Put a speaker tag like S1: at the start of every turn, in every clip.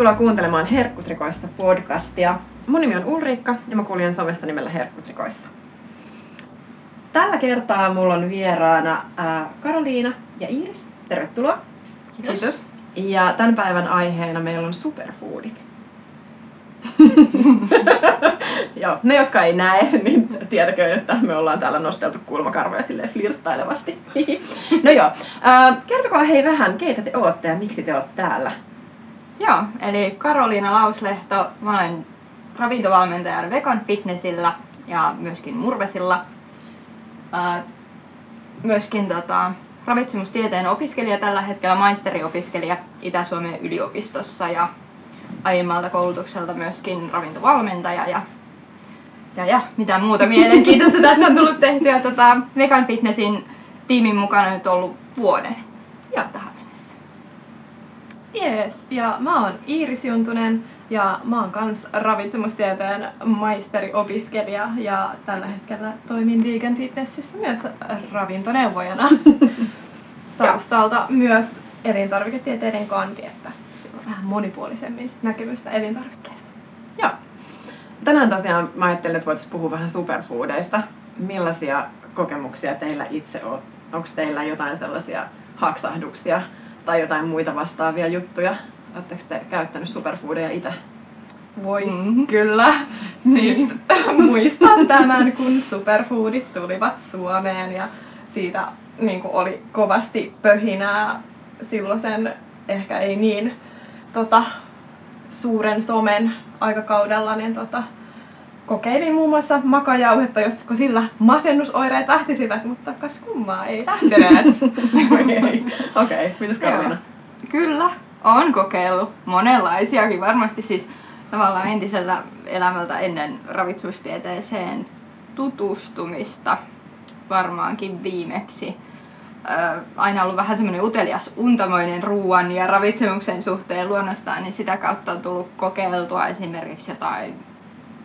S1: Tervetuloa kuuntelemaan Herkkutrikoissa podcastia. Mun nimi on Ulriikka ja mä kuljen somesta nimellä Herkkutrikoissa. Tällä kertaa mulla on vieraana ää, Karoliina ja Iiris. Tervetuloa.
S2: Kiitos.
S1: Ja tämän päivän aiheena meillä on superfoodit. Joo, ne jotka ei näe, niin tietäköön, että me ollaan täällä nosteltu kulmakarvoja silleen flirttailevasti. no joo, äh, kertokaa hei vähän, keitä te ootte ja miksi te ootte täällä?
S2: Joo, eli Karoliina Lauslehto. Mä olen ravintovalmentaja Vegan Fitnessillä ja myöskin Murvesilla. Myöskin tota, ravitsemustieteen opiskelija tällä hetkellä, maisteriopiskelija Itä-Suomen yliopistossa ja aiemmalta koulutukselta myöskin ravintovalmentaja ja, ja, ja mitä muuta mielenkiintoista tässä on tullut tehtyä. Tota, Vegan Fitnessin tiimin mukana nyt ollut vuoden ja tähän.
S3: Jees, ja mä oon Iiris Juntunen ja mä oon kans ravitsemustieteen maisteriopiskelija ja tällä hetkellä toimin Vegan Fitnessissä myös ravintoneuvojana. Taustalta myös elintarviketieteiden kandi, että sillä on vähän monipuolisemmin näkemystä elintarvikkeista.
S1: Joo. Tänään tosiaan mä ajattelin, että voitaisiin puhua vähän superfoodeista. Millaisia kokemuksia teillä itse on? Onko teillä jotain sellaisia haksahduksia tai jotain muita vastaavia juttuja? Oletteko te käyttänyt superfoodeja itse?
S3: Voi
S2: Mhm.
S3: kyllä. Siis muistan tämän, kun superfoodit tulivat Suomeen ja siitä niin kuin oli kovasti pöhinää silloisen ehkä ei niin tota, suuren somen aikakaudella, niin tota, kokeilin muun muassa makajauhetta, josko sillä masennusoireet lähtisivät, mutta kas kummaa ei lähteneet.
S1: Okei, okay. mitäs Karoliina?
S2: Kyllä, on kokeillut monenlaisiakin. Varmasti siis tavallaan entisellä elämältä ennen ravitsemustieteeseen tutustumista varmaankin viimeksi. Ö, aina ollut vähän semmoinen utelias untamoinen ruoan ja ravitsemuksen suhteen luonnostaan, niin sitä kautta on tullut kokeiltua esimerkiksi jotain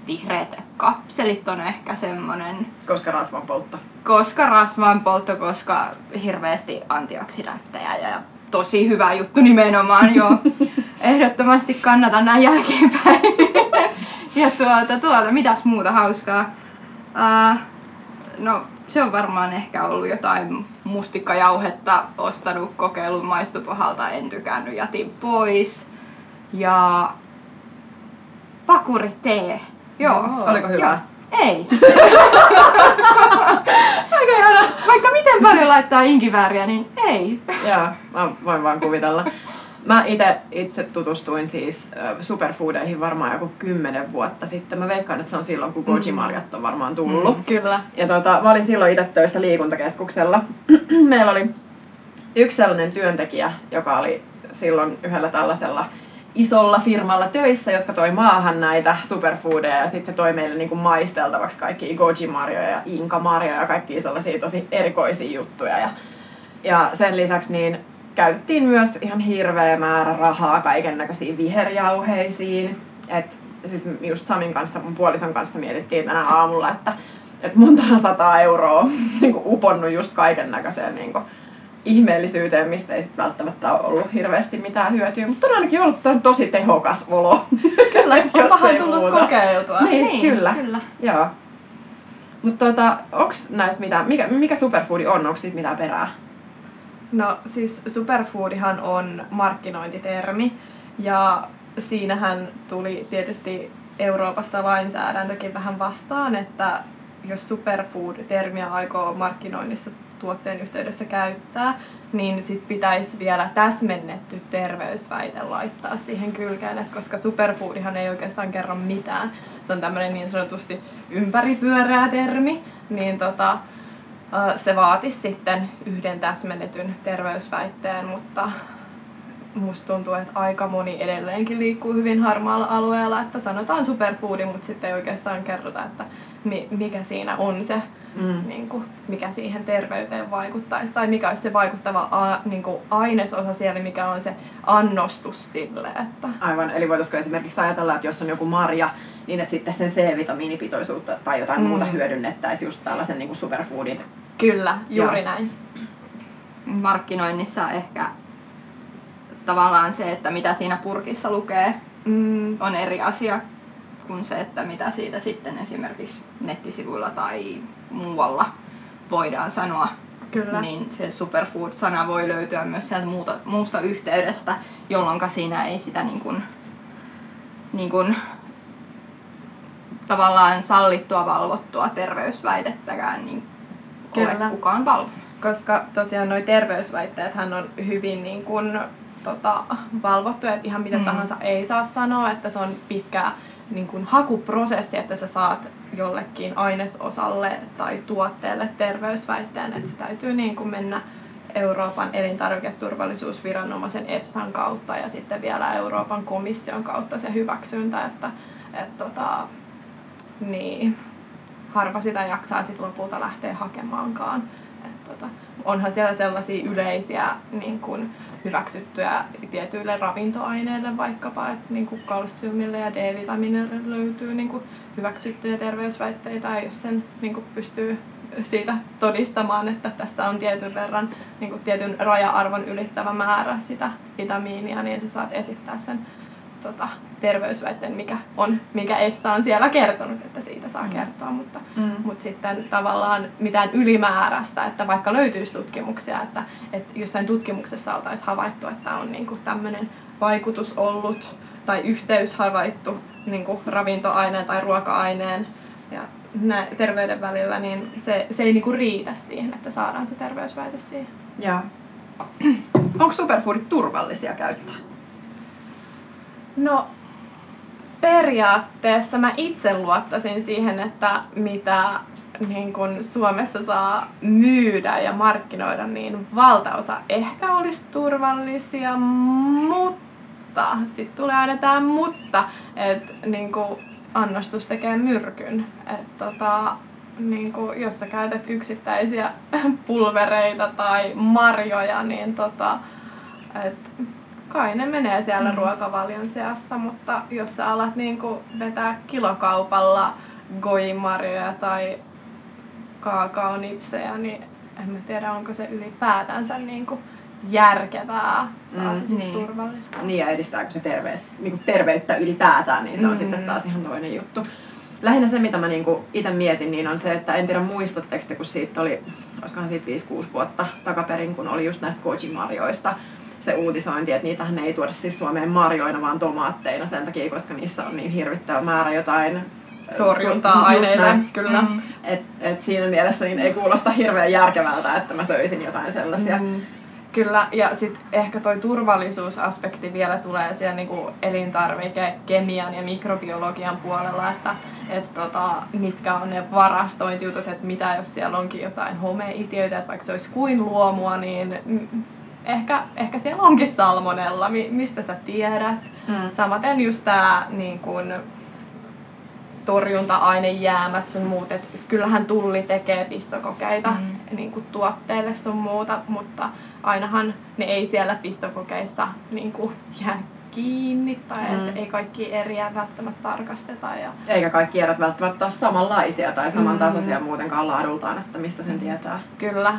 S2: vihreät kapselit on ehkä semmoinen
S1: Koska rasvan poltto.
S2: koska rasvan poltto, koska hirveästi antioksidantteja ja tosi hyvä juttu nimenomaan jo. Ehdottomasti kannatan näin jälkeenpäin. ja tuota, tuota, mitäs muuta hauskaa? Uh, no se on varmaan ehkä ollut jotain mustikkajauhetta ostanut kokeilun maistopahalta, en tykännyt, jätin pois. Ja pakuritee. Joo.
S3: Joo.
S1: Oliko hyvä?
S2: Joo. Ei.
S1: Aika ihana.
S2: Vaikka miten paljon laittaa inkivääriä, niin ei.
S1: Joo, mä voin vaan kuvitella. Mä ite, itse tutustuin siis superfoodeihin varmaan joku kymmenen vuotta sitten. Mä veikkaan, että se on silloin, kun goji-marjat on varmaan tullut.
S3: Mm, kyllä.
S1: Ja tota, mä olin silloin itse töissä liikuntakeskuksella. Meillä oli yksi sellainen työntekijä, joka oli silloin yhdellä tällaisella isolla firmalla töissä, jotka toi maahan näitä superfoodeja ja sitten se toi meille niinku maisteltavaksi kaikki goji-marjoja ja inka-marjoja ja kaikki sellaisia tosi erikoisia juttuja. Ja, ja sen lisäksi niin käytettiin myös ihan hirveä määrä rahaa kaiken näköisiin viherjauheisiin. Et, siis just Samin kanssa, mun puolison kanssa mietittiin tänä aamulla, että et monta sataa euroa niin uponnut just kaiken näköiseen niin ihmeellisyyteen, mistä ei sit välttämättä ole ollut hirveästi mitään hyötyä. Mutta on ainakin ollut to- tosi tehokas olo.
S3: Kyllä,
S1: Et jos ei
S3: tullut
S1: muuta.
S3: kokeiltua.
S1: Niin, kyllä.
S2: kyllä.
S1: Joo. Mutta tota, onks näissä mitään, mikä, mikä superfoodi on, onko siitä mitään perää?
S3: No siis superfoodihan on markkinointitermi ja siinähän tuli tietysti Euroopassa lainsäädäntökin vähän vastaan, että jos superfood-termiä aikoo markkinoinnissa tuotteen yhteydessä käyttää, niin sit pitäisi vielä täsmennetty terveysväite laittaa siihen kylkeen, et koska superfoodihan ei oikeastaan kerro mitään. Se on tämmöinen niin sanotusti ympäripyöreä termi, niin tota, se vaatisi sitten yhden täsmennetyn terveysväitteen, mutta musta tuntuu, että aika moni edelleenkin liikkuu hyvin harmaalla alueella, että sanotaan superfoodi, mutta sitten ei oikeastaan kerrota, että mi- mikä siinä on se,
S1: Mm.
S3: niin kuin, mikä siihen terveyteen vaikuttaisi, tai mikä olisi se vaikuttava a- niin kuin ainesosa siellä, mikä on se annostus sille, että
S1: Aivan, eli voitaisiko esimerkiksi ajatella, että jos on joku marja, niin että sitten sen C-vitamiinipitoisuutta tai jotain
S3: Mm.
S1: muuta hyödynnettäisiin just tällaisen niin kuin superfoodin.
S3: kyllä, juuri
S1: Joo.
S3: näin.
S2: Markkinoinnissa ehkä tavallaan se, että mitä siinä purkissa lukee,
S3: Mm,
S2: on eri asia kuin se, että mitä siitä sitten esimerkiksi nettisivuilla tai muualla voidaan sanoa.
S3: kyllä.
S2: Niin se superfood-sana voi löytyä myös sieltä muuta, muusta yhteydestä, jolloin siinä ei sitä niin kuin, niin kuin, tavallaan sallittua valvottua terveysväitettäkään niin ole
S3: Kyllä.
S2: kukaan valvomassa.
S3: Koska tosiaan noi terveysväitteet hän on hyvin niin kuin, tota, valvottu, että ihan mitä
S2: Mm.
S3: tahansa ei saa sanoa, että se on pitkä niin kuin, hakuprosessi, että sä saat jollekin ainesosalle tai tuotteelle terveysväitteen, että se täytyy niin kuin mennä Euroopan elintarviketurvallisuusviranomaisen EFSAn kautta ja sitten vielä Euroopan komission kautta se hyväksyntä, että et, tota, niin, harva sitä jaksaa sit lopulta lähteä hakemaankaan. Tota, onhan siellä sellaisia yleisiä niin kun, hyväksyttyjä tietyille ravintoaineille vaikkapa, että niin kuin kalsiumille ja D-vitamiinille löytyy niin kuin hyväksyttyjä terveysväitteitä, ja jos sen niin kuin pystyy siitä todistamaan, että tässä on tietyn verran niin kuin tietyn raja-arvon ylittävä määrä sitä vitamiinia, niin sä saat esittää sen tota, terveysväitteen, mikä on, mikä EFSA on siellä kertonut, että siitä saa
S2: Mm.
S3: kertoa, mutta
S1: Mm.
S3: mutta sitten tavallaan mitään ylimääräistä, että vaikka löytyisi tutkimuksia, että, että jossain tutkimuksessa oltaisiin havaittu, että on niinku tämmöinen vaikutus ollut tai yhteys havaittu niinku ravintoaineen tai ruoka-aineen ja nä- terveyden välillä, niin se, se ei niinku riitä siihen, että saadaan se terveysväite siihen.
S1: Ja onko superfoodit turvallisia käyttää?
S3: No periaatteessa mä itse luottaisin siihen, että mitä niin kun Suomessa saa myydä ja markkinoida, niin valtaosa ehkä olisi turvallisia, mutta sitten tulee aina tämä mutta, että niin annostus tekee myrkyn. Et tota, niin kuin, jos sä käytät yksittäisiä pulvereita tai marjoja, niin tota, et, kai ne menee siellä
S2: Mm.
S3: ruokavalion seassa, mutta jos sä alat niin kuin, vetää kilokaupalla goimarjoja tai kaakaonipsejä, niin en mä tiedä, onko se ylipäätänsä niin kuin, järkevää, saati
S1: Mm,
S2: niin.
S3: turvallista.
S1: Niin ja edistääkö se terve, niin terveyttä ylipäätään, niin se on
S3: Mm.
S1: sitten taas ihan toinen juttu. Lähinnä se, mitä mä niinku itse mietin, niin on se, että en tiedä muistatteko te, kun siitä oli, olisikohan siitä 5-6 vuotta takaperin, kun oli just näistä goji-marjoista se uutisointi, että niitähän ei tuoda siis Suomeen marjoina, vaan tomaatteina sen takia, koska niissä on niin hirvittävä määrä jotain ö,
S3: Torjunta-aineita,
S1: just näin.
S3: kyllä.
S2: Mm.
S1: Et, et siinä mielessä niin ei kuulosta hirveän järkevältä, että mä söisin jotain sellaisia.
S3: Mm. Kyllä, ja sitten ehkä toi turvallisuusaspekti vielä tulee siellä niinku elintarvike, kemian ja mikrobiologian puolella, että et tota, mitkä on ne varastointijutut, että mitä jos siellä onkin jotain homeitiöitä, että vaikka se olisi kuin luomua, niin mm, ehkä, ehkä siellä onkin salmonella, mi- mistä sä tiedät.
S1: Mm.
S3: Samaten just tää niin kun, torjunta-ainejäämät sun muut, et kyllähän tulli tekee pistokokeita
S2: Mm.
S3: niin kuin tuotteille sun muuta, mutta ainahan ne ei siellä pistokokeissa niin kuin jää kiinni tai
S1: Mm.
S3: et ei kaikki eriä välttämättä tarkasteta. Ja,
S1: Eikä kaikki erät välttämättä ole samanlaisia tai
S3: Mm.
S1: samantasoisia muutenkaan laadultaan, että mistä sen tietää.
S3: kyllä,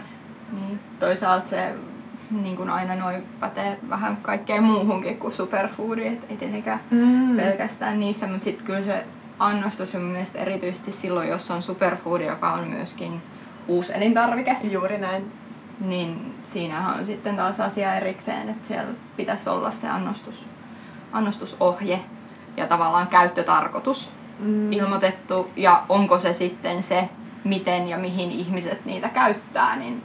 S2: Niin. Toisaalta se niin kuin aina noin pätee vähän kaikkeen muuhunkin kuin superfoodiin, et ei tietenkään
S3: mm.
S2: pelkästään niissä, mutta sitten kyllä se annostus on mun mielestä erityisesti silloin, jos on superfoodi, joka on myöskin uusi elintarvike,
S3: juuri näin.
S2: niin siinähän on sitten taas asia erikseen, että siellä pitäisi olla se annostus, annostusohje ja tavallaan käyttötarkoitus
S3: Mm.
S2: ilmoitettu ja onko se sitten se, miten ja mihin ihmiset niitä käyttää, niin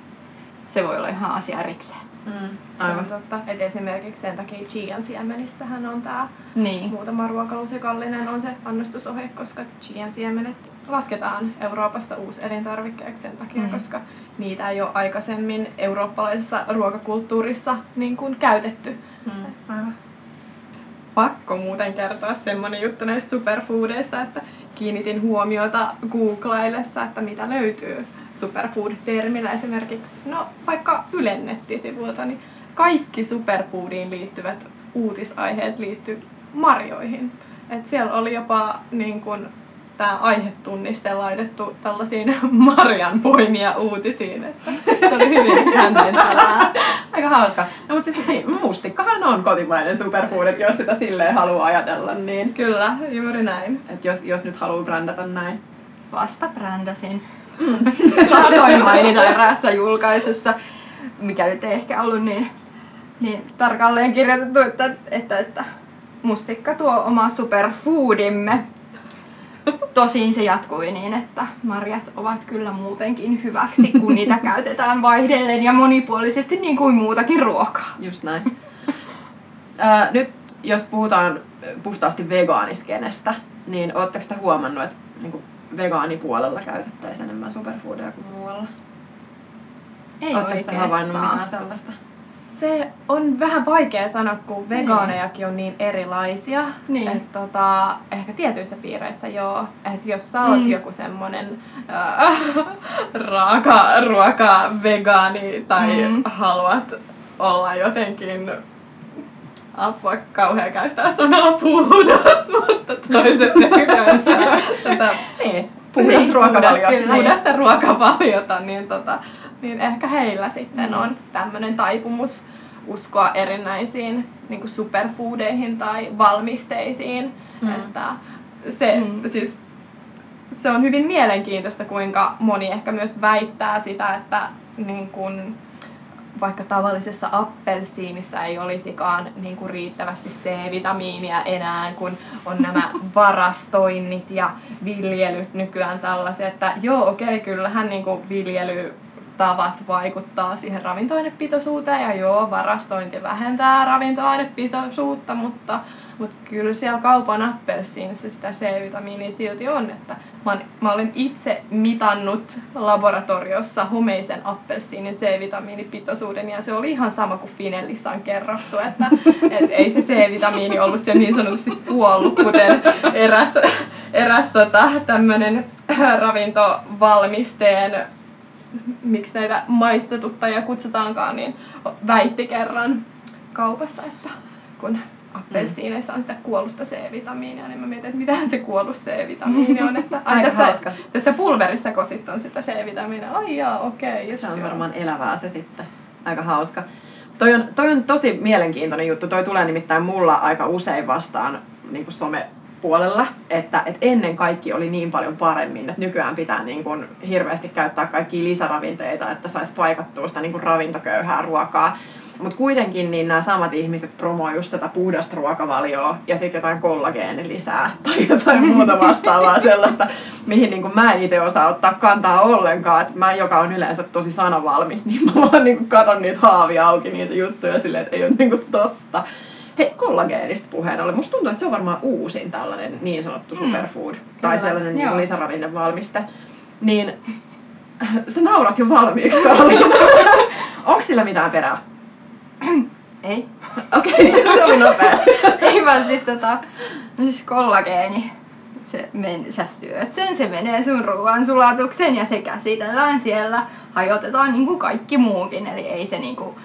S2: se voi olla ihan asia erikseen.
S1: Mm.
S3: Se on
S1: Aivan.
S3: totta. Et esimerkiksi sen takia chian siemenissähän on tämä
S2: Niin.
S3: muutama ruokalusikallinen on se annostusohje, koska chian siemenet lasketaan Euroopassa uusi elintarvikkeeksi sen takia,
S2: mm.
S3: koska niitä ei ole aikaisemmin eurooppalaisessa ruokakulttuurissa niin kuin käytetty.
S1: Mm. Aivan.
S3: Pakko muuten kertoa semmonen juttu näistä superfoodeista, että kiinnitin huomiota googlaillessa, että mitä löytyy superfood-termillä esimerkiksi, no vaikka Ylen nettisivuilta, niin kaikki superfoodiin liittyvät uutisaiheet liittyy marjoihin. Et siellä oli jopa niin kun, tämä aihetunniste laitettu tällaisiin marjan poimia uutisiin, että se oli hyvin hämmentävää.
S1: Aika hauska. No mutta siis niin, mustikkahan on kotimainen superfood, että jos sitä silleen haluaa ajatella, niin
S3: Kyllä, juuri näin.
S1: että jos, jos nyt haluaa brändätä näin.
S2: Vasta brändäsin. Saatoin mainita eräässä julkaisussa, mikä nyt ei ehkä ollut niin, niin tarkalleen kirjoitettu, että, että, että mustikka tuo oma superfoodimme. Tosin se jatkui niin, että marjat ovat kyllä muutenkin hyväksi, kun niitä käytetään vaihdellen ja monipuolisesti niin kuin muutakin ruokaa.
S1: Just näin. Ää, nyt jos puhutaan puhtaasti vegaaniskenestä, niin ootteko te huomannut, että niin vegaanipuolella käytettäisiin enemmän superfoodia kuin muualla?
S2: Ei
S1: Ootteko te havainnut mitään sellaista?
S3: Se on vähän vaikea sanoa, kun vegaanejakin on niin erilaisia.
S2: Niin.
S3: Et tota, ehkä tietyissä piireissä joo. Et jos sä oot
S2: Mm.
S3: joku semmonen äh, raaka ruoka vegaani tai
S2: Mm.
S3: haluat olla jotenkin apua kauhea käyttää sanaa puhdas, mutta toiset käyttää tätä
S1: Niin, puhdas
S2: Niin,
S1: ruokavalio.
S2: puhdas,
S3: puhdasta ruokavaliota, niin, tota, niin ehkä heillä sitten on tämmöinen taipumus uskoa erinäisiin niin superfoodeihin tai valmisteisiin.
S1: Mm.
S3: Että se,
S2: Mm.
S3: siis, se on hyvin mielenkiintoista, kuinka moni ehkä myös väittää sitä, että niin kuin, vaikka tavallisessa appelsiinissa ei olisikaan niin kuin riittävästi C-vitamiinia enää, kun on nämä varastoinnit ja viljelyt nykyään tällaisia, että joo, okei, kyllähän niin kuin viljelytavat vaikuttaa siihen ravintoainepitoisuuteen. Ja joo, varastointi vähentää ravintoainepitoisuutta, mutta, mutta kyllä siellä kaupan appelsiinissa sitä C-vitamiinia silti on, että mä, mä olen itse mitannut laboratoriossa homeisen appelsiinin C-vitamiinipitoisuuden. Ja se oli ihan sama kuin Finellissä on kerrottu, että et ei se C-vitamiini ollut siellä niin sanotusti kuollut, kuten eräs, eräs tota, tämmöinen ravintovalmisteen miksi näitä maistatuttajia kutsutaankaan, niin väitti kerran kaupassa, että kun appelsiineissa on sitä kuollutta C-vitamiinia, niin mä mietin, että mitähän se kuollut C-vitamiini on. Että, ai, tässä,
S1: hauska.
S3: tässä pulverissa sit on sitä C-vitamiinia. Ai jaa, okei. just
S1: Se on
S3: joo.
S1: varmaan elävää se sitten. Aika hauska. Toi on, toi on tosi mielenkiintoinen juttu. Toi tulee nimittäin mulla aika usein vastaan niin kuin somepuolella, että, että ennen kaikki oli niin paljon paremmin, että nykyään pitää niin kuin hirveästi käyttää kaikkia lisäravinteita, että saisi paikattua sitä niin kuin ravintoköyhää ruokaa. Mutta kuitenkin niin nämä samat ihmiset promoi just tätä puhdasta ruokavalioa ja sitten jotain kollageenilisää tai jotain muuta vastaavaa sellaista, mihin niin kuin mä en itse osaa ottaa kantaa ollenkaan. Et mä, joka on yleensä tosi sanavalmis, niin mä vaan niin kuin katon niitä haavia auki, niitä juttuja silleen, että ei ole niin kuin totta. Hei, kollageenista puheen ollen. Musta tuntuu, että se on varmaan uusin tällainen niin sanottu
S2: Mm,
S1: superfood. Tai
S2: kyllä,
S1: sellainen niin lisäravinnevalmiste. Niin sä naurat jo valmiiksi, Karoliina. Onko sillä mitään perää?
S2: Ei.
S1: Okei, okay, se oli nopea.
S2: Ei vaan siis tota, no siis kollageeni. Se men, sä syöt sen, se menee sun ruoan sulatukseen ja se käsitellään siellä, hajotetaan niin kuin kaikki muukin. Eli ei se niinku,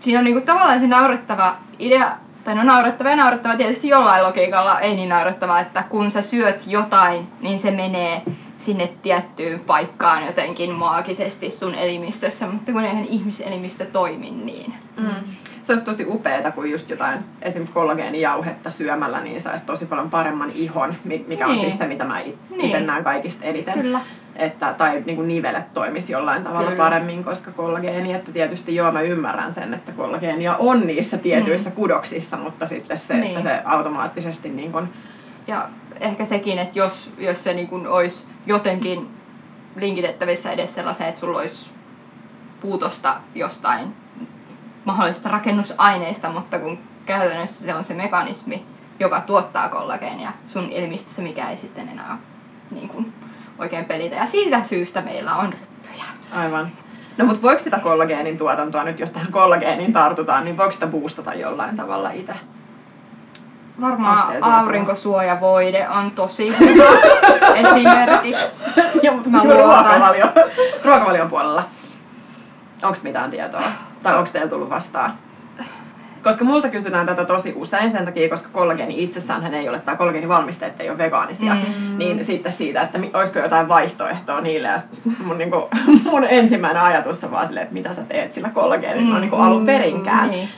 S2: siinä on niinku tavallaan se naurettava idea, tai no naurettava ja naurettava tietysti jollain logiikalla, ei niin naurettava, että kun sä syöt jotain, niin se menee sinne tiettyyn paikkaan jotenkin maagisesti sun elimistössä, mutta kun eihän ihmiselimistö toimi niin.
S1: Mm. Se olisi tosi upeeta, kun just jotain esimerkiksi kollageenijauhetta syömällä, niin saisi tosi paljon paremman ihon, mi- mikä on
S2: Niin.
S1: siis se, mitä mä itse
S2: Niin.
S1: näen kaikista eniten.
S2: Kyllä.
S1: Että, tai niin kuin nivelet toimisi jollain tavalla
S2: Kyllä.
S1: paremmin, koska kollageeni, että tietysti joo mä ymmärrän sen, että kollageenia on niissä tietyissä kudoksissa, mutta sitten se, että
S2: Niin.
S1: se automaattisesti niin kuin,
S2: Ja ehkä sekin, että jos, jos se niin kuin olisi jotenkin linkitettävissä edes sellaiseen, että sulla olisi puutosta jostain mahdollisesta rakennusaineista, mutta kun käytännössä se on se mekanismi, joka tuottaa kollageenia sun elimistössä, mikä ei sitten enää niin kuin oikein pelitä. Ja siitä syystä meillä on ryppyjä.
S1: aivan. No mutta voiko sitä kollageenin tuotantoa nyt, jos tähän kollageeniin tartutaan, niin voiko sitä boostata jollain tavalla itse?
S2: Varmaan aurinkosuojavoide on tosi hyvä esimerkiksi.
S1: Ja mutta
S2: Mä luotan.
S1: ruokavalio, ruokavalion puolella. Onko mitään tietoa? Tai onko teillä tullut vastaan? Koska multa kysytään tätä tosi usein sen takia, koska kollageeni itsessään hän ei ole, tai kollageenivalmisteet ei ole vegaanisia,
S2: Mm.
S1: niin sitten siitä, että olisiko jotain vaihtoehtoa niille. Ja mun, niinku, mun ensimmäinen ajatus on vaan silleen, että mitä sä teet sillä kollageenilla niinku alun perinkään.
S2: Niin.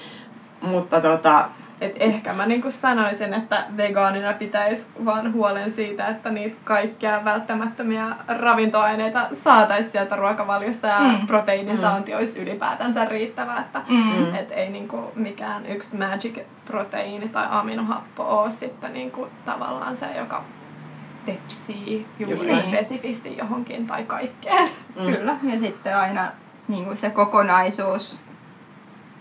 S1: Mutta tota,
S3: Et ehkä mä niinku sanoisin, että vegaanina pitäisi vaan huolen siitä, että niitä kaikkia välttämättömiä ravintoaineita saataisiin sieltä ruokavaliosta ja
S2: Mm.
S3: proteiinin
S1: Mm.
S3: saanti olisi ylipäätänsä riittävää. Että
S2: Mm.
S3: Et ei niinku mikään yksi magic proteiini tai aminohappo ole sitten niinku tavallaan se, joka tepsii
S1: Just
S3: juuri
S2: niin.
S3: spesifisti johonkin tai kaikkeen.
S1: mm.
S2: Kyllä, ja sitten aina niin kuin se kokonaisuus,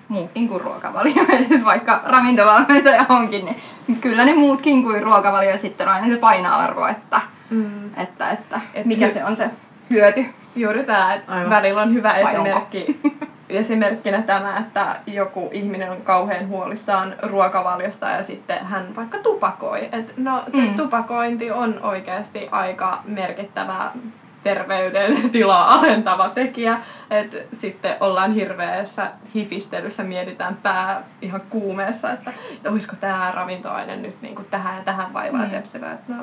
S2: muutkin kuin ruokavalio, vaikka ravintovalmentaja onkin, niin kyllä ne muutkin kuin ruokavalio sitten on aina se paina-arvo, että,
S3: Mm.
S2: että, että
S3: Et
S2: mikä
S3: hy-
S2: se on se hyöty.
S3: Juuri tämä, että
S1: Aivan.
S3: välillä on hyvä
S2: Vai
S3: esimerkki, esimerkkinä tämä, että joku ihminen on kauhean huolissaan ruokavaliosta ja sitten hän vaikka tupakoi. Et no se
S2: mm.
S3: tupakointi on oikeasti aika merkittävä terveydentilaa alentava tekijä. Et sitten ollaan hirveässä hifistelyssä, mietitään pää ihan kuumeessa, että, että olisiko tämä ravintoaine nyt niinku tähän ja tähän vaivaa
S2: Mm.
S3: mm. tepsivä. Et no,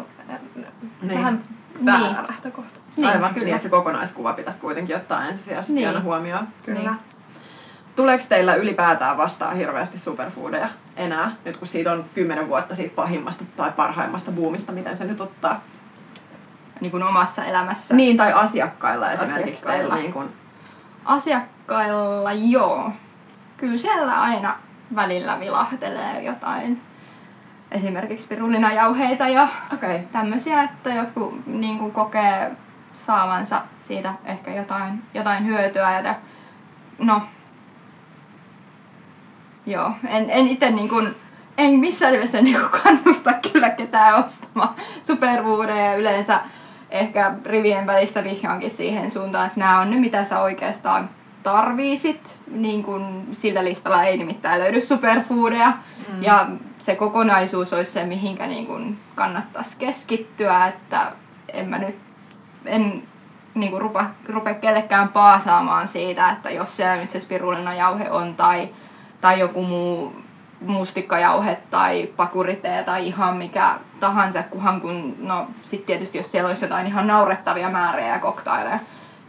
S1: Niin.
S3: vähän väärä
S2: Niin.
S3: lähtökohta.
S1: Aivan,
S2: kyllä.
S1: niin että se kokonaiskuva pitäisi kuitenkin ottaa ensisijaisesti
S2: Niin.
S1: aina huomioon.
S3: Kyllä.
S2: Niin.
S1: Tuleeko teillä ylipäätään vastaan hirveästi superfoodeja enää, nyt kun siitä on kymmenen vuotta siitä pahimmasta tai parhaimmasta buumista, miten se nyt ottaa?
S2: Niin kuin omassa elämässä.
S1: Niin, tai asiakkailla esimerkiksi
S2: Asiakkailla.
S1: Niin kun,
S2: Asiakkailla joo. Kyllä siellä aina välillä vilahtelee jotain. Esimerkiksi pirulinajauheita ja
S1: Okei.
S2: tämmöisiä, että jotkut niin kuin, kokee saavansa siitä ehkä jotain, jotain hyötyä. Ja te, no, joo, en, en itse niin kuin, en missään nimessä niin kuin kannusta kyllä ketään ostamaan superfoodeja yleensä ehkä rivien välistä vihjaankin siihen suuntaan, että nämä on ne, mitä sä oikeastaan tarviisit. Niin kun sillä listalla ei nimittäin löydy superfoodeja.
S1: Mm.
S2: Ja se kokonaisuus olisi se, mihinkä niin kun kannattaisi keskittyä, että en mä nyt en niin kuin rupa, rupea kellekään paasaamaan siitä, että jos siellä nyt se spirulinajauhe on tai, tai joku muu mustikkajauhe tai pakuritee tai ihan mikä tahansa, kunhan kun, no sit tietysti jos siellä olisi jotain ihan naurettavia määriä ja koktaileja,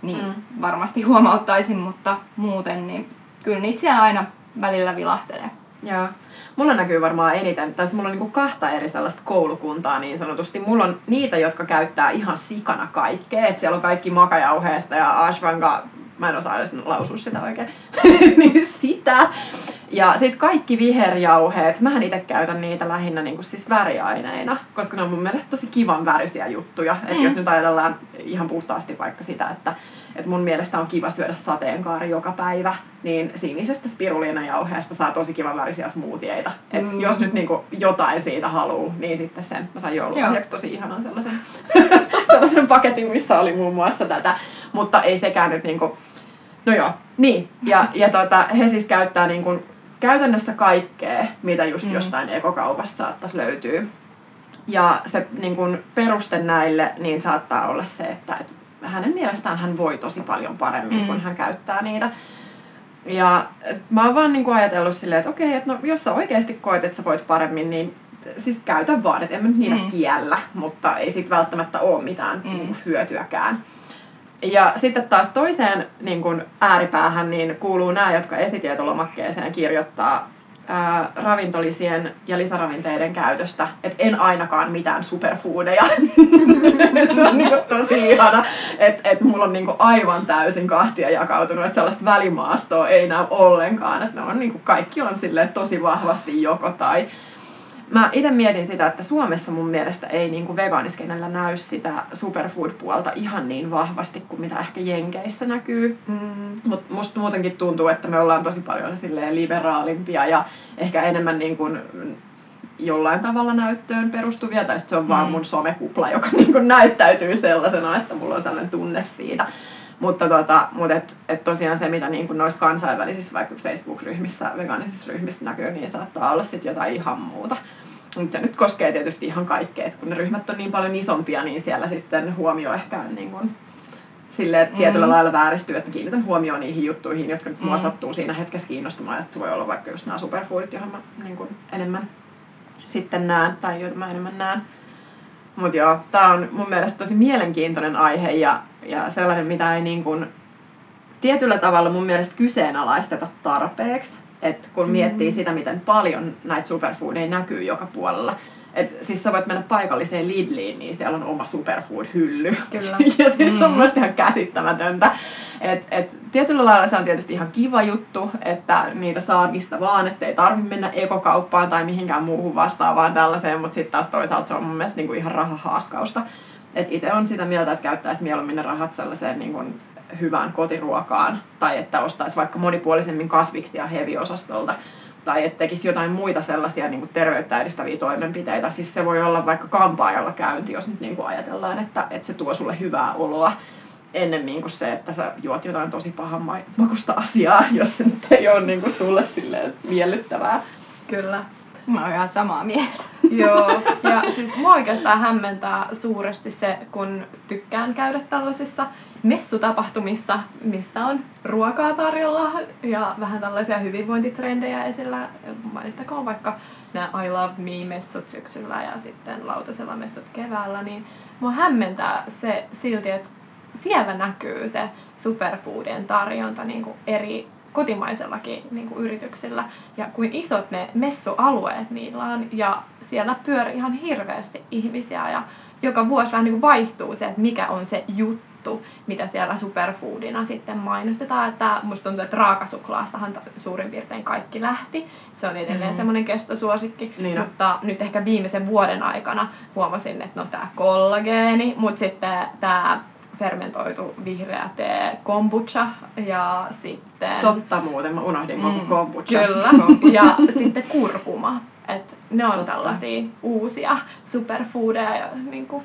S2: niin
S1: Mm.
S2: varmasti huomauttaisin, mutta muuten niin kyllä niitä siellä aina välillä vilahtelee.
S1: Joo. Mulla näkyy varmaan eniten, tai mulla on niinku kahta eri sellaista koulukuntaa niin sanotusti. Mulla on niitä, jotka käyttää ihan sikana kaikkea. Et siellä on kaikki makajauheesta ja ashwanga, mä en osaa edes lausua sitä oikein, niin sitä. Ja sitten kaikki viherjauheet, mähän itse käytän niitä lähinnä niinku siis väriaineina, koska ne on mun mielestä tosi kivan värisiä juttuja.
S2: Mm.
S1: jos nyt ajatellaan ihan puhtaasti vaikka sitä, että et mun mielestä on kiva syödä sateenkaari joka päivä, niin sinisestä spiruliinajauheesta saa tosi kivan värisiä smoothieita. Et
S2: Mm.
S1: jos nyt niinku jotain siitä haluu, niin sitten sen. Mä sain joululahjaksi tosi ihanan sellaisen, sellaisen paketin, missä oli muun muassa tätä. Mutta ei sekään nyt niinku... No joo, niin. Ja, ja tota, he siis käyttää niinku käytännössä kaikkea, mitä just
S2: Mm.
S1: jostain ekokaupasta saattaisi löytyä. Ja se niin kun peruste näille niin saattaa olla se, että et hänen mielestään hän voi tosi paljon paremmin,
S2: Mm.
S1: kun hän käyttää niitä. Ja sit mä oon vaan niin ajatellut silleen, että okei, että no, jos sä oikeasti koet, että sä voit paremmin, niin siis käytä vaan, että en mä nyt niitä
S2: Mm.
S1: kiellä, mutta ei siitä välttämättä ole mitään
S2: Mm.
S1: niin kuin hyötyäkään. Ja sitten taas toiseen niin kuin ääripäähän niin kuuluu nämä, jotka esitietolomakkeeseen kirjoittaa ää, ravintolisien ja lisäravinteiden käytöstä, että en ainakaan mitään superfoodeja. Se on niinku tosi ihana, että et mulla on niinku aivan täysin kahtia jakautunut, että sellaista välimaastoa ei näy ollenkaan, että ne on niinku, kaikki on silleen tosi vahvasti joko tai. Mä itse mietin sitä, että Suomessa mun mielestä ei niinku vegaaniskenellä näy sitä superfood-puolta ihan niin vahvasti kuin mitä ehkä Jenkeissä näkyy.
S3: Mm.
S1: Mutta musta muutenkin tuntuu, että me ollaan tosi paljon silleen liberaalimpia ja ehkä enemmän niin kuin jollain tavalla näyttöön perustuvia, tai se on vaan
S2: Mm.
S1: mun somekupla, joka niin kuin näyttäytyy sellaisena, että mulla on sellainen tunne siitä. Mutta tota, mut et, et tosiaan se, mitä niin kuin noissa kansainvälisissä vaikka Facebook-ryhmissä, vegaanisissa ryhmissä näkyy, niin saattaa olla sitten jotain ihan muuta. Mutta se nyt koskee tietysti ihan kaikkea, että kun ne ryhmät on niin paljon isompia, niin siellä sitten huomio ehkä niin kuin silleen, että tietyllä
S2: Mm.
S1: lailla vääristyy, että mä kiinnitän huomioon niihin juttuihin, jotka nyt mua
S2: Mm.
S1: sattuu siinä hetkessä kiinnostumaan. Ja sitten voi olla vaikka just nämä superfoodit, johon mä niin kuin enemmän sitten näen, tai joita mä enemmän näen. Mutta joo, tää on mun mielestä tosi mielenkiintoinen aihe ja, ja sellainen, mitä ei niin kuin tietyllä tavalla mun mielestä kyseenalaisteta tarpeeksi. Et kun miettii sitä, miten paljon näitä superfoodeja näkyy joka puolella. Et siis sä voit mennä paikalliseen Lidliin, niin siellä on oma superfood-hylly.
S3: Kyllä.
S1: ja siis se on
S2: Mm.
S1: mun ihan käsittämätöntä. Et, et, tietyllä lailla se on tietysti ihan kiva juttu, että niitä saa mistä vaan, ettei tarvi mennä ekokauppaan tai mihinkään muuhun vastaavaan tällaiseen, mutta sitten taas toisaalta se on mun mielestä niinku ihan rahahaaskausta. Et itse on sitä mieltä, että käyttäisi mieluummin ne rahat sellaiseen niinku hyvään kotiruokaan, tai että ostaisi vaikka monipuolisemmin kasviksia heviosastolta, tai että tekisi jotain muita sellaisia niin kuin terveyttä edistäviä toimenpiteitä. Siis se voi olla vaikka kampaajalla käynti, jos nyt niin kuin ajatellaan, että, että se tuo sulle hyvää oloa ennemmin kuin se, että sä juot jotain tosi pahan ma- makusta asiaa, jos se nyt ei ole niin kuin sulle miellyttävää.
S3: Kyllä.
S2: Mä oon ihan samaa mieltä.
S3: Joo, ja siis mua oikeastaan hämmentää suuresti se, kun tykkään käydä tällaisissa messutapahtumissa, missä on ruokaa tarjolla ja vähän tällaisia hyvinvointitrendejä esillä. Mainittakoon vaikka nämä I Love Me-messut syksyllä ja sitten lautasella messut keväällä, niin mua hämmentää se silti, että siellä näkyy se superfoodien tarjonta niin kuin eri kotimaisellakin niin kuin yrityksillä ja kuin isot ne messualueet niillä on ja siellä pyörii ihan hirveästi ihmisiä ja joka vuosi vähän niin kuin vaihtuu se, että mikä on se juttu, mitä siellä superfoodina sitten mainostetaan. Että musta tuntuu, että raakasuklaastahan ta- suurin piirtein kaikki lähti. Se on edelleen
S1: Mm.
S3: semmoinen kestosuosikki,
S1: Niin on.
S3: mutta nyt ehkä viimeisen vuoden aikana huomasin, että no tää kollageeni, mutta sitten tämä fermentoitu vihreä tee kombucha ja sitten...
S1: Totta muuten, mä unohdin koko
S2: Mm.
S1: kombucha.
S3: Kyllä. Ja sitten kurkuma. Et ne on
S1: Totta.
S3: tällaisia uusia superfoodeja ja niinku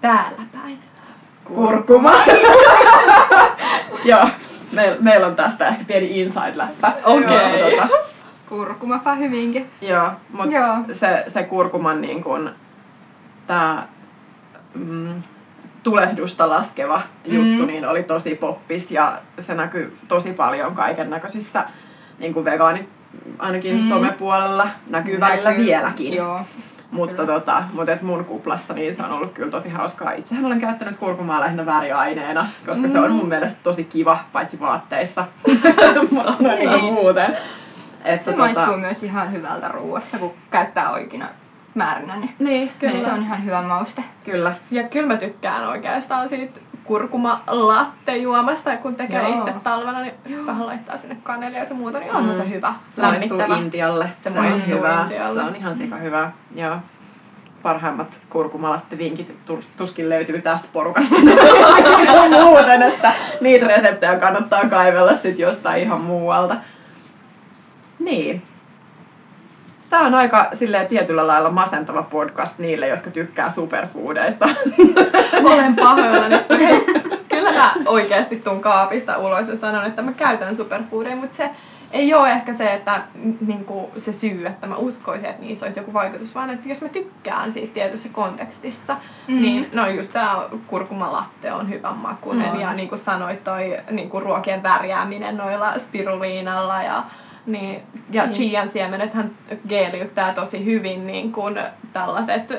S3: täällä päin.
S1: Kurkuma. Joo, meillä meil on tästä ehkä pieni inside-läppä.
S3: Okei.
S1: Joo, tota,
S2: Kurkumapa hyvinkin.
S1: Joo, mutta
S2: Joo.
S1: se, se kurkuman niin kun, tää, mm, tulehdusta laskeva juttu
S2: Mm.
S1: niin oli tosi poppis ja se näkyy tosi paljon kaiken näköisissä niin kuin vegaani, ainakin
S2: Mm.
S1: mm. somepuolella näkyy välillä vieläkin.
S2: Joo.
S1: Mutta,
S2: Kyllä.
S1: tota, mutta et mun kuplassa niin se on ollut kyllä tosi hauskaa. Itsehän olen käyttänyt kurkumaa lähinnä väriaineena, koska mm. se on mun mielestä tosi kiva, paitsi vaatteissa, mutta niin muuten. Et,
S2: Se maistuu myös ihan hyvältä ruuassa, kun käyttää oikeina määrinä. Niin
S1: Niin,
S3: Kyllä.
S1: kyllä.
S2: se on ihan hyvä mauste.
S1: Kyllä.
S3: Ja kyllä mä tykkään oikeastaan siitä kurkuma latte juomasta, kun tekee
S2: Joo.
S3: itse talvella, niin vähän laittaa sinne kanelia ja se muuta, niin onhan
S1: Mm.
S3: se hyvä.
S1: Se maistuu
S3: Lämmittävä.
S1: Intialle.
S3: Se
S1: Se, on
S3: maistuu
S1: hyvä.
S3: Intialle.
S1: Se on ihan sika hyvä. Joo. Parhaimmat kurkumalatte-vinkit tus- tuskin löytyy tästä porukasta. muuten, että niitä reseptejä kannattaa kaivella sit jostain ihan muualta. Niin. Tämä on aika silleen tietyllä lailla masentava podcast niille, jotka tykkää superfoodeista.
S3: Olen pahoillani. Hei, Kyllä mä oikeasti tuun kaapista ulos ja sanon, että mä käytän superfoodeja, mutta se ei ole ehkä se, että niin kuin se syy, että mä uskoisin, että niissä olisi joku vaikutus, vaan että jos mä tykkään siitä tietyssä kontekstissa,
S2: Mhm.
S3: mm. niin no just tää kurkumalatte on hyvän makuinen
S2: On.
S3: ja niin kuin sanoit toi niin kuin ruokien värjääminen noilla spiruliinalla ja niin, ja
S2: Niin.
S3: chian siemenethän geeliyttää tosi hyvin niin kuin tällaiset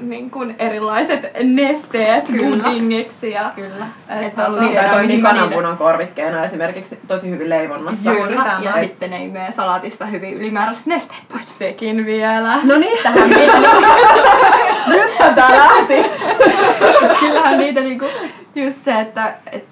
S3: niin kuin erilaiset nesteet
S2: Kyllä.
S3: puddingiksi ja
S2: Kyllä.
S3: Et
S2: Että ollut
S3: tota-
S1: Niin,
S2: tiedä,
S1: toimii
S2: niitä-
S1: kananmunan korvikkeena esimerkiksi tosi hyvin leivonnassa.
S2: Kyllä,
S3: tämä.
S2: ja sitten ne imee salaatista hyvin ylimääräiset nesteet pois.
S3: sekin vielä.
S1: No niin,
S2: Tähän
S1: nythän tää lähti.
S2: kyllähän niitä niinku, just se, että et, et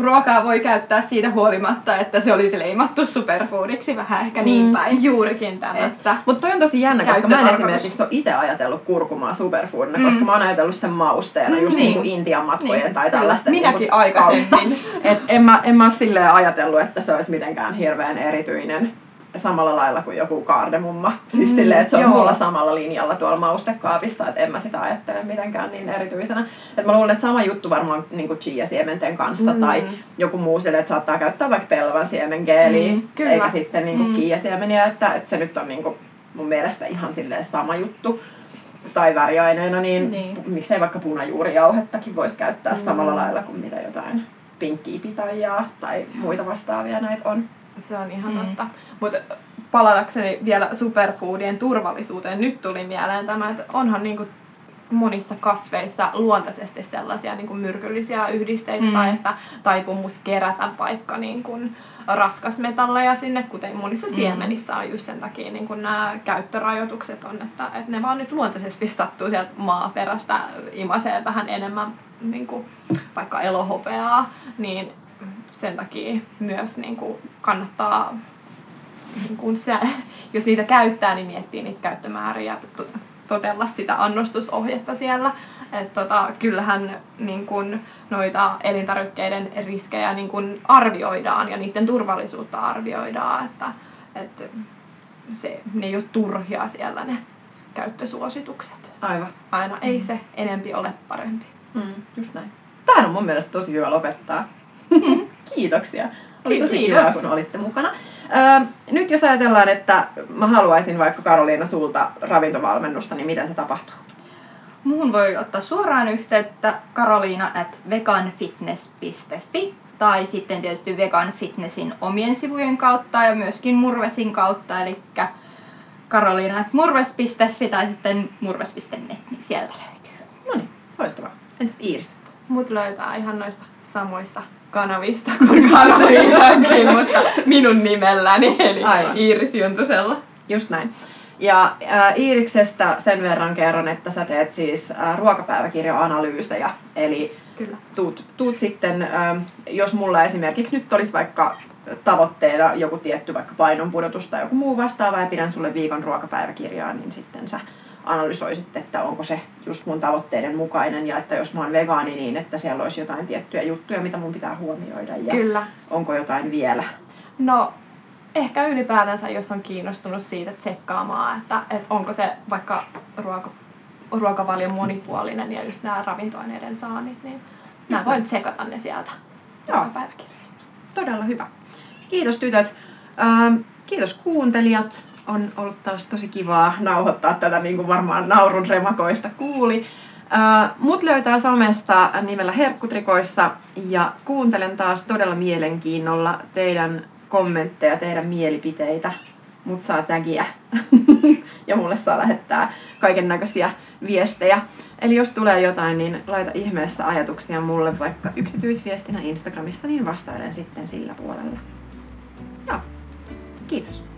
S2: ruokaa voi käyttää siitä huolimatta, että se olisi leimattu superfoodiksi vähän ehkä niin
S3: Mm,
S2: päin.
S3: Juurikin tämä.
S1: Mutta toi on tosi jännä, koska mä en esimerkiksi ole itse ajatellut kurkumaa superfoodina,
S2: Mm.
S1: koska mä oon ajatellut sen mausteena just
S2: Niin.
S1: niinku Intian matkojen
S2: Niin,
S1: tai tällaisten
S3: Minäkin
S1: niinku
S3: aikaisemmin.
S1: Et en, mä, en mä oo silleen ajatellut, että se olisi mitenkään hirveän erityinen samalla lailla kuin joku kaardemumma. Siis
S3: Mm,
S1: silleen, että se on
S3: joo.
S1: mulla samalla linjalla tuolla maustekaapissa, että en mä sitä ajattele mitenkään niin erityisenä. Et mä luulen, että sama juttu varmaan niin chia-siementen kanssa
S3: Mm.
S1: tai joku muu sille, että saattaa käyttää vaikka pelvan siemengeeliä,
S3: Mm, kyllä.
S1: eikä sitten niin
S2: Mm.
S1: mm. kiiasiemeniä, että, että se nyt on niin kuin mun mielestä ihan silleen sama juttu. tai väriaineena, niin,
S2: Niin.
S1: miksei vaikka punajuurijauhettakin voisi käyttää
S3: Mm.
S1: samalla lailla kuin mitä jotain pinkkiä pitajaa tai muita vastaavia näitä on.
S3: Se on ihan
S2: Mm.
S3: totta. Mutta palatakseni vielä superfoodien turvallisuuteen, nyt tuli mieleen tämä, että onhan niinku monissa kasveissa luontaisesti sellaisia niin kuin myrkyllisiä yhdisteitä
S2: Mm.
S3: tai että taipumus kerätä vaikka niin kuin raskasmetalleja sinne, kuten monissa
S2: Mm.
S3: siemenissä on just sen takia niin kuin nämä käyttörajoitukset on, että, että ne vaan nyt luontaisesti sattuu sieltä maaperästä imasee vähän enemmän niin kuin vaikka elohopeaa, niin sen takia myös niin kuin kannattaa niin kuin sitä, jos niitä käyttää, niin miettii niitä käyttömääriä ja to- totella sitä annostusohjetta siellä. Et tota, kyllähän niin kun, noita elintarvikkeiden riskejä niin kun arvioidaan ja niiden turvallisuutta arvioidaan, että, että se, ne ei ole turhia siellä ne käyttösuositukset.
S1: Aivan.
S3: Aina ei se enempi ole parempi.
S1: Mm, just näin. Tämähän on mun mielestä tosi hyvä lopettaa. Kiitoksia. Oli tosi
S2: Kiitos.
S1: kiva, kun olitte mukana. Öö, nyt jos ajatellaan, että mä haluaisin vaikka Karoliina sulta ravintovalmennusta, niin miten se tapahtuu?
S2: Muun voi ottaa suoraan yhteyttä karoliina at veganfitness.fi tai sitten tietysti Vegan Fitnessin omien sivujen kautta ja myöskin Murvesin kautta, eli karoliina at murves.fi tai sitten murves.net, niin sieltä löytyy.
S1: No niin, loistavaa. Entäs Iiris?
S3: Mut löytää ihan noista samoista kanavista kuin Karoliinakin, mutta minun nimelläni, eli
S1: Aivan.
S3: Iiris Juntusella.
S1: Just näin. Ja ää, Iiriksestä sen verran kerron, että sä teet siis ää, ruokapääväkirja-analyysejä. Eli
S3: Kyllä.
S1: tuut, tuut sitten, ää, jos mulla esimerkiksi nyt olisi vaikka tavoitteena joku tietty vaikka painonpudotus tai joku muu vastaava ja pidän sulle viikon ruokapäiväkirjaa, niin sitten sä analysoisit, että onko se just mun tavoitteiden mukainen ja että jos mä oon vegaani niin, että siellä olisi jotain tiettyjä juttuja, mitä mun pitää huomioida ja
S3: Kyllä.
S1: onko jotain vielä.
S3: No, ehkä ylipäätänsä, jos on kiinnostunut siitä tsekkaamaan, että, että onko se vaikka ruoka, ruokavalio monipuolinen ja just nämä ravintoaineiden saannit, niin mä voin
S1: näin.
S3: tsekata ne sieltä
S1: Joo.
S3: ruokapäiväkirjasta.
S1: Todella hyvä. Kiitos tytöt. Ähm, kiitos kuuntelijat. On ollut taas tosi kivaa nauhoittaa tätä, niin kuin varmaan naurun remakoista kuuli. Mut löytää somesta nimellä Herkkutrikoissa ja kuuntelen taas todella mielenkiinnolla teidän kommentteja, teidän mielipiteitä. Mut saa tägiä ja mulle saa lähettää kaiken näköisiä viestejä. Eli jos tulee jotain, niin laita ihmeessä ajatuksia mulle vaikka yksityisviestinä Instagramista, niin vastailen sitten sillä puolella. Joo, kiitos.